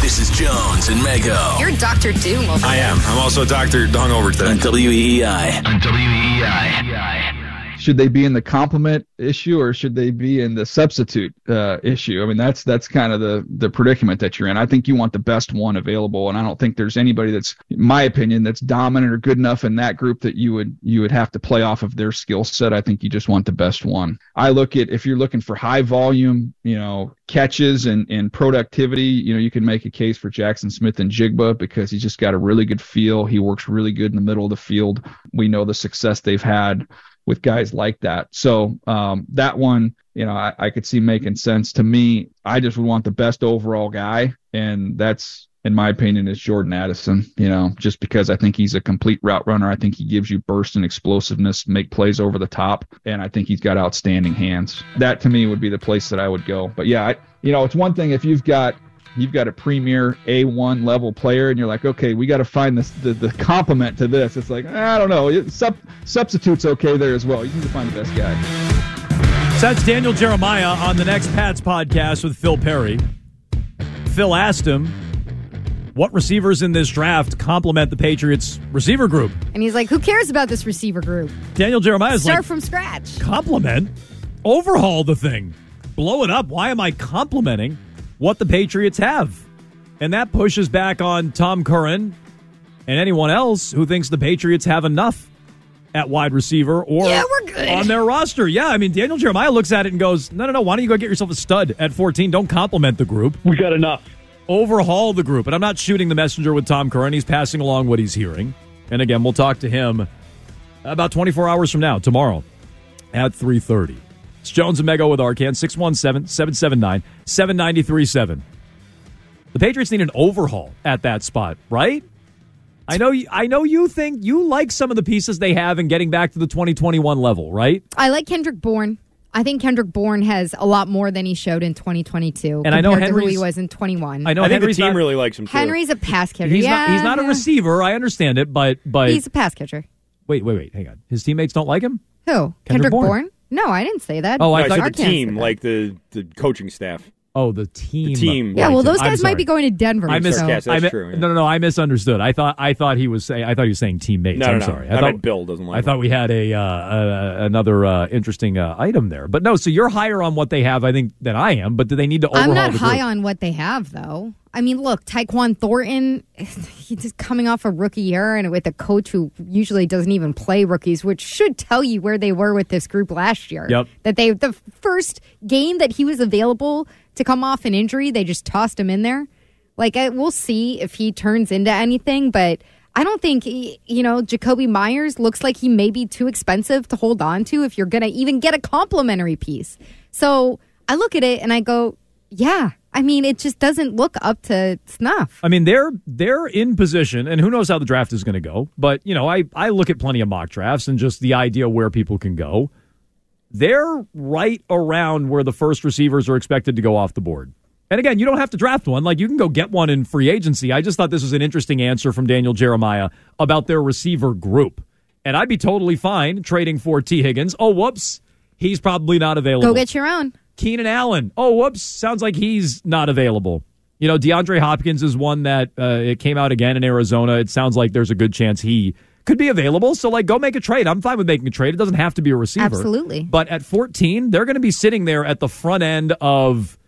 This is Jones and Mego You're Dr. Doom over I am. I'm also Dr. Hungover today. on WEEI. On WEEI. Should they be in the complement issue or should they be in the substitute uh, issue? I mean, that's that's kind of the the predicament that you're in. I think you want the best one available, and I don't think there's anybody that's, in my opinion, that's dominant or good enough in that group that you would you would have to play off of their skill set. I think you just want the best one. I look at if you're looking for high volume, you know, catches and and productivity, you know, you can make a case for Jaxon Smith-Njigba because he's just got a really good feel. He works really good in the middle of the field. We know the success they've had with guys like that. So um, that one, you know, I, I could see making sense to me. I just would want the best overall guy, and that's in my opinion is Jordan Addison. You know, just because I think he's a complete route runner. I think he gives you burst and explosiveness, make plays over the top, and I think he's got outstanding hands. That to me would be the place that I would go. But yeah, I, you know, it's one thing if you've got you've got a premier A1 level player, and you're like, okay, we got to find this the, the complement to this. It's like I don't know, sub, substitutes okay there as well. You need to find the best guy. So that's Daniel Jeremiah on the next Pats podcast with Phil Perry. Phil asked him what receivers in this draft complement the Patriots receiver group. And he's like, who cares about this receiver group? Daniel Jeremiah's Start like, from scratch. compliment, overhaul the thing, blow it up. Why am I complimenting what the Patriots have? And that pushes back on Tom Curran and anyone else who thinks the Patriots have enough at wide receiver or Yeah, we're good. on their roster. Yeah, I mean, Daniel Jeremiah looks at it and goes, no, no, no, why don't you go get yourself a stud at 14? Don't compliment the group. We got enough. Overhaul the group. And I'm not shooting the messenger with Tom Curran. He's passing along what he's hearing. And again, we'll talk to him about 24 hours from now, tomorrow at 3.30. It's Jones and Mego with Arcand, 617-779-7937. The Patriots need an overhaul at that spot, right? I know you, I know you think you like some of the pieces they have in getting back to the 2021 level, right? I like Kendrick Bourne. I think Kendrick Bourne has a lot more than he showed in 2022. And I know compared to who he was in 21. I know I think Henry's the team not, really likes him too. Henry's a pass catcher. he's yeah, not he's not a receiver. I understand it, but but He's a pass catcher. wait, wait, wait, hang on. His teammates don't like him? Who? Kendrick Bourne. Bourne? No, I didn't say that. Oh, I No, I thought- said Our the cans team, that. like the the coaching staff. Oh, the team. The team. Yeah, well, those I'm guys might sorry. be going to Denver. I miss. so. Sarcastic. I That's mi- true, yeah. No, no, no. I misunderstood. I thought. I thought he was saying. I thought he was saying teammates. No, I'm no, no. sorry. I, thought Bill doesn't like I thought him. we had a uh, uh, another uh, interesting uh, item there, but no. So you're higher on what they have, I think, than I am. But do they need to overhaul I'm not the high group? on what they have, though. I mean, look, Tyquan Thornton, he's just coming off a rookie year and with a coach who usually doesn't even play rookies, which should tell you where they were with this group last year. Yep. That they, the first game that he was available to come off an injury, they just tossed him in there. Like, I, we'll see if he turns into anything, but I don't think, he- you know, Jakobi Meyers looks like he may be too expensive to hold on to if you're going to even get a complimentary piece. So I look at it and I go, yeah. I mean, it just doesn't look up to snuff. I mean, they're they're in position, and who knows how the draft is going to go. But you know, I I look at plenty of mock drafts and just the idea where people can go. They're right around where the first receivers are expected to go off the board. And again, you don't have to draft one. Like you can go get one in free agency. I just thought this was an interesting answer from Daniel Jeremiah about their receiver group. And I'd be totally fine trading for Tee Higgins. Oh, whoops. He's probably not available. Go get your own. Keenan Allen. Oh, whoops. Sounds like he's not available. You know, DeAndre Hopkins is one that uh, it came out again in Arizona. It sounds like there's a good chance he could be available. So, like, go make a trade. I'm fine with making a trade. It doesn't have to be a receiver. Absolutely. But at 14, they're going to be sitting there at the front end of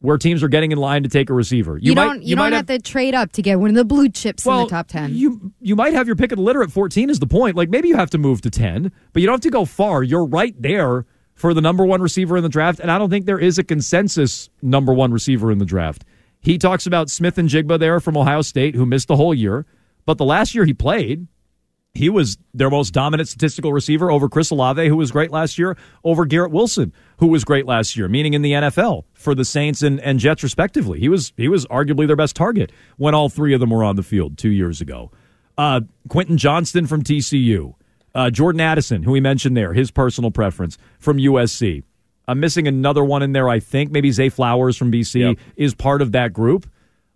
where teams are getting in line to take a receiver. You, might, don't. You, might don't have, to trade up to get one of the blue chips in the top ten. You you might have your pick of the litter at 14 is the point. Like maybe you have to move to 10, but you don't have to go far. You're right there for the number one receiver in the draft, and I don't think there is a consensus number one receiver in the draft. He talks about Smith-Njigba there from Ohio State, who missed the whole year, but the last year he played, he was their most dominant statistical receiver over Chris Olave, who was great last year, over Garrett Wilson, who was great last year, meaning in the NFL for the Saints and, and Jets respectively. He was he was arguably their best target when all three of them were on the field two years ago. Uh, Quentin Johnston from TCU, uh, Jordan Addison, who we mentioned there, his personal preference from USC. I'm missing another one in there. I think maybe Zay Flowers from BC Yep. is part of that group.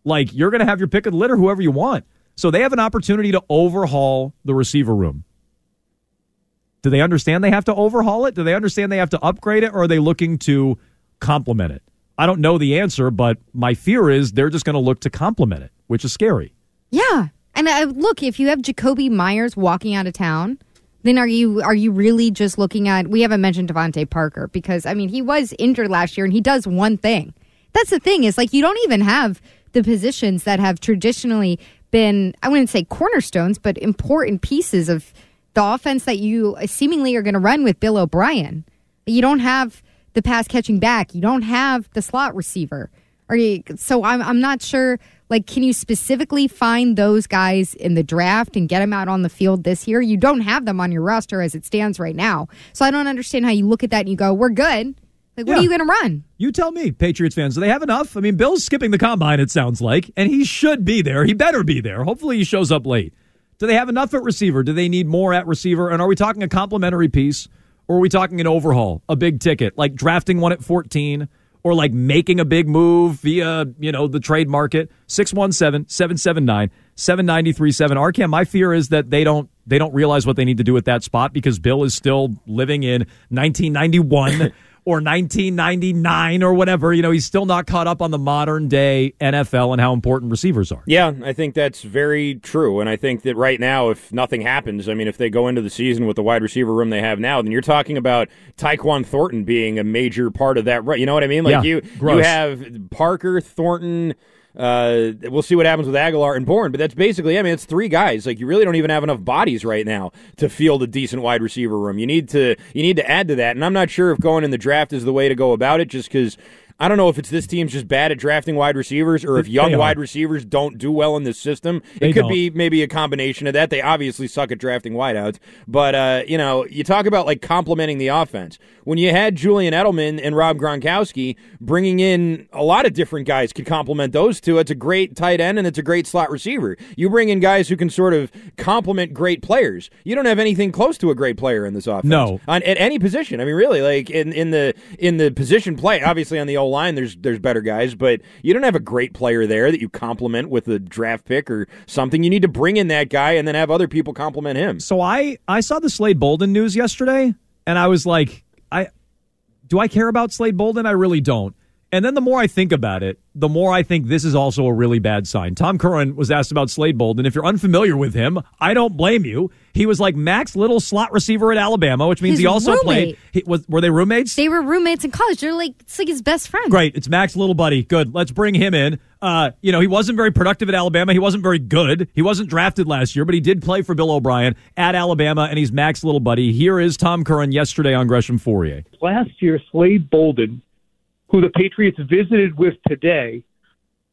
Like you're going to have your pick of the litter, whoever you want. So they have an opportunity to overhaul the receiver room. Do they understand they have to overhaul it? Do they understand they have to upgrade it, or are they looking to complement it? I don't know the answer, but my fear is they're just going to look to complement it, which is scary. Yeah, and uh, look, if you have Jakobi Meyers walking out of town, then are you are you really just looking at? We haven't mentioned DeVante Parker because I mean he was injured last year and he does one thing. That's the thing is like you don't even have the positions that have traditionally been I wouldn't say cornerstones, but important pieces of the offense that you seemingly are going to run with Bill O'Brien. You don't have the pass catching back. You don't have the slot receiver. Are you, so I'm I'm not sure. Like, can you specifically find those guys in the draft and get them out on the field this year? You don't have them on your roster as it stands right now. So I don't understand how you look at that and you go, "We're good." Like, what Yeah. are you going to run? You tell me, Patriots fans, do they have enough? I mean, Bill's skipping the combine, it sounds like, and he should be there. He better be there. Hopefully, he shows up late. Do they have enough at receiver? Do they need more at receiver? And are we talking a complimentary piece, or are we talking an overhaul, a big ticket, like drafting one at 14, or like making a big move via, you know, the trade market? 617 779 7937. Arcand, my fear is that they don't. They don't realize what they need to do at that spot because Bill is still living in 1991 or 1999 or whatever. You know, he's still not caught up on the modern day NFL and how important receivers are. Yeah, I think that's very true. And I think that right now, if nothing happens, I mean, if they go into the season with the wide receiver room they have now, then you're talking about Tyquan Thornton being a major part of that. Right? You know what I mean? Like Yeah, you, gross. you have Parker, Thornton. Uh, we'll see what happens with Agholor and Bourne, but that's basically. I mean, it's three guys. Like you really don't even have enough bodies right now to field a decent wide receiver room. You need to you need to add to that, and I'm not sure if going in the draft is the way to go about it, just because. I don't know if it's this team's just bad at drafting wide receivers or if young wide receivers don't do well in this system. They it could don't. be maybe a combination of that. They obviously suck at drafting wideouts, but uh, you know, you talk about like complementing the offense. When you had Julian Edelman and Rob Gronkowski, bringing in a lot of different guys could complement those two. It's a great tight end and it's a great slot receiver. You bring in guys who can sort of complement great players. You don't have anything close to a great player in this offense. No. on at any position. I mean, really, like in, in the in the position play. Obviously, on the Line, there's there's better guys, but you don't have a great player there that you complement with a draft pick or something. You need to bring in that guy and then have other people complement him. So I I saw the Slade Bolden news yesterday, and I was like, I do I care about Slade Bolden? I really don't. And then the more I think about it, the more I think this is also a really bad sign. Tom Curran was asked about Slade Bolden. If you're unfamiliar with him, I don't blame you. He was like Mac's Little slot receiver at Alabama, which means His he also roommate. played. He, was, were they roommates? They were roommates in college. They're like it's like his best friend. Great. It's Mac's Little Buddy. Good. Let's bring him in. Uh, you know, he wasn't very productive at Alabama. He wasn't very good. He wasn't drafted last year, but he did play for Bill O'Brien at Alabama, and he's Mac's Little Buddy. Here is Tom Curran yesterday on Gresham Fourier. last year, Slade Bolden, who the Patriots visited with today,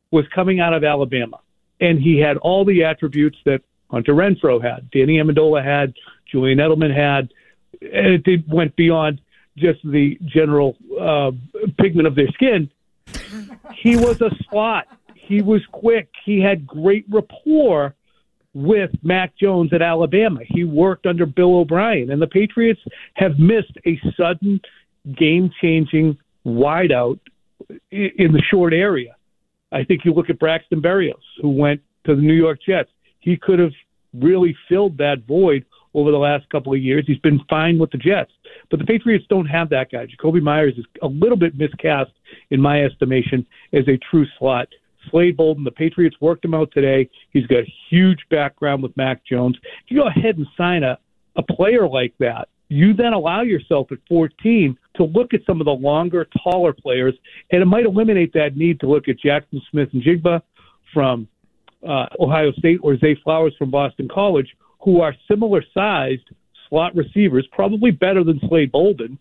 was coming out of Alabama. And he had all the attributes that Hunter Renfrow had, Danny Amendola had, Julian Edelman had. And it went beyond just the general uh, pigment of their skin. He was a slot. He was quick. He had great rapport with Mac Jones at Alabama. He worked under Bill O'Brien, and the Patriots have missed a sudden, game-changing wideout i- in the short area. I think you look at Braxton Berrios, who went to the New York Jets. He could have really filled that void over the last couple of years. He's been fine with the Jets, but the Patriots don't have that guy. Jakobi Meyers is a little bit miscast, in my estimation, as a true slot. Slade Bolden, the Patriots worked him out today. He's got a huge background with Mac Jones. If you go ahead and sign a, a player like that, you then allow yourself at 14 to look at some of the longer, taller players, and it might eliminate that need to look at Jaxon Smith-Njigba from uh, Ohio State or Zay Flowers from Boston College, who are similar sized slot receivers, probably better than Slade Bolden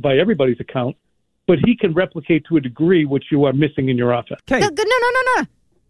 by everybody's account, but he can replicate to a degree which you are missing in your offense. Okay. no, no, no, no.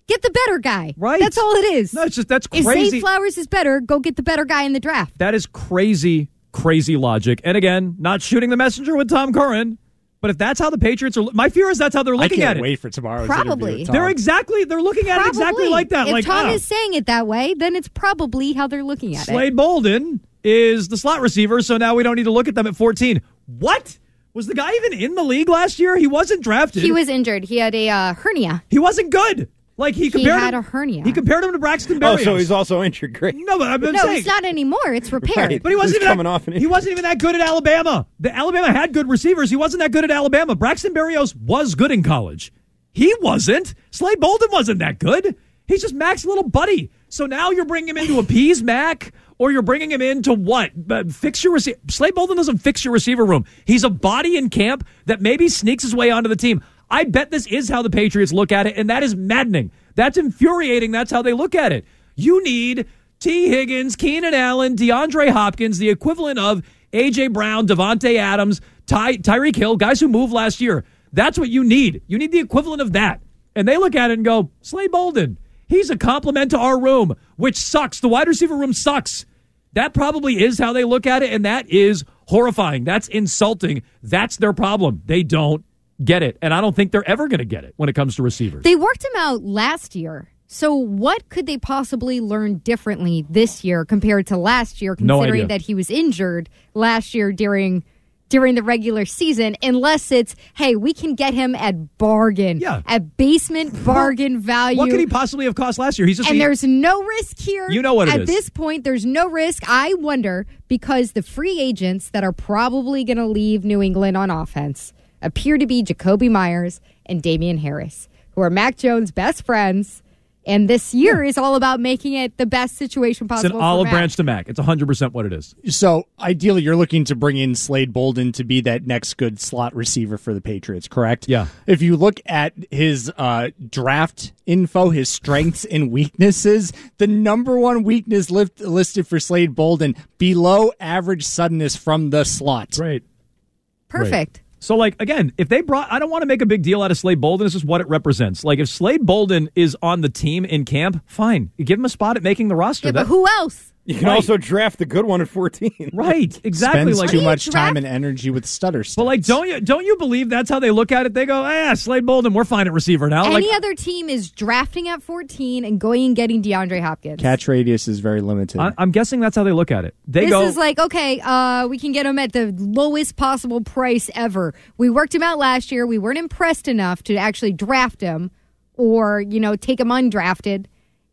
Get the better guy. Right. That's all it is. No, it's just that's If crazy. Zay Flowers is better, go get the better guy in the draft. That is crazy, crazy logic. And again, not shooting the messenger with Tom Curran, but if that's how the Patriots are, my fear is that's how they're looking can't at it. wait for tomorrow. Probably. with Tom. They're exactly they're looking at it exactly like that. If like Tom oh, is saying it that way, then it's probably how they're looking at it. Slade Bolden is the slot receiver, so now we don't need to look at them at 14. What? Was the guy even in the league last year? He wasn't drafted. He was injured. He had a uh, hernia. He wasn't good. Like he He compared had him, a hernia. He compared him to Braxton Berrios. Oh, so he's also injured. Great. no, but I'm I'm No, saying it's not anymore. It's repaired. Right. But he wasn't Who's even coming that, off an He wasn't even that good at Alabama. The Alabama had good receivers. He wasn't that good at Alabama. Braxton Berrios was good in college. He wasn't. Slade Bolden wasn't that good. He's just Mac's little buddy. So now you're bringing him in to appease Mac, or you're bringing him in to what? Uh, fix your receiver. Slade Bolden doesn't fix your receiver room. He's a body in camp that maybe sneaks his way onto the team. I bet this is how the Patriots look at it, and that is maddening. That's infuriating. That's how they look at it. You need Tee Higgins, Keenan Allen, DeAndre Hopkins, the equivalent of A.J. Brown, Davante Adams, Ty- Tyreek Hill, guys who moved last year. That's what you need. You need the equivalent of that. And they look at it and go, Slade Bolden, he's a compliment to our room, which sucks. The wide receiver room sucks. That probably is how they look at it, and that is horrifying. That's insulting. That's their problem. They don't get it. And I don't think they're ever going to get it when it comes to receivers. They worked him out last year. So what could they possibly learn differently this year compared to last year, considering idea. that he was injured last year during during the regular season, unless it's, hey, we can get him at bargain. Yeah. At basement bargain value. what could he possibly have cost last year? He's just and he- there's no risk here. You know what At is. this point, there's no risk. I wonder because the free agents that are probably going to leave New England on offense appear to be Jakobi Meyers and Damien Harris, who are Mac Jones' best friends. And this year is all about making it the best situation possible. It's an possible. for olive Mac. branch to Mac. It's 100% what it is. So ideally, you're looking to bring in Slade Bolden to be that next good slot receiver for the Patriots, correct? Yeah. If you look at his uh, draft info, his strengths and weaknesses, the number one weakness lift, listed for Slade Bolden below average suddenness from the slot. Right. Perfect. So, like, again, if they brought, I don't want to make a big deal out of Slade Bolden. This is what it represents. Like, if Slade Bolden is on the team in camp, fine. You give him a spot at making the roster. Yeah, That- but who else? You can Right. also draft the good one at 14. right. Exactly. Spends Like, too you much time and energy with stutter but like, don't you don't you believe that's how they look at it? They go, ah, Slade Bolden, we're fine at receiver now. Any like, other team is drafting at 14 and going and getting DeAndre Hopkins. catch radius is very limited. I, I'm guessing that's how they look at it. They this go, is like okay uh, we can get him at the lowest possible price ever we worked him out last year we weren't impressed enough to actually draft him or you know take him undrafted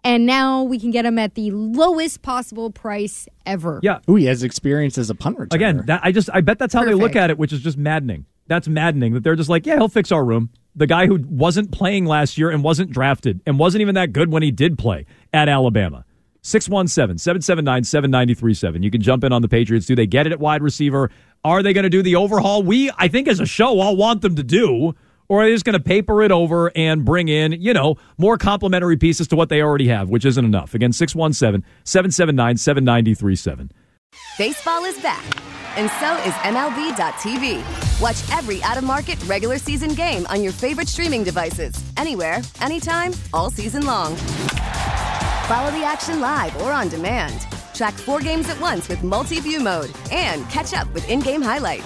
and now we can get him at the lowest possible price ever yeah. Ooh, he has experience as a punt returner. Again, that I just I bet that's how they look at it, which is just maddening. That's maddening that they're just like, yeah, he'll fix our room. The guy who wasn't playing last year and wasn't drafted and wasn't even that good when he did play at Alabama. 617-779-7937. You can jump in on the Patriots. Do they get it at wide receiver? Are they going to do the overhaul we I think as a show all want them to do? Or are they just going to paper it over and bring in, you know, more complementary pieces to what they already have, which isn't enough? Again, 617-779-7937. Baseball is back, and so is MLB.tv. Watch every out of market regular season game on your favorite streaming devices, anywhere, anytime, all season long. Follow the action live or on demand. Track four games at once with multi view mode and catch up with in game highlights.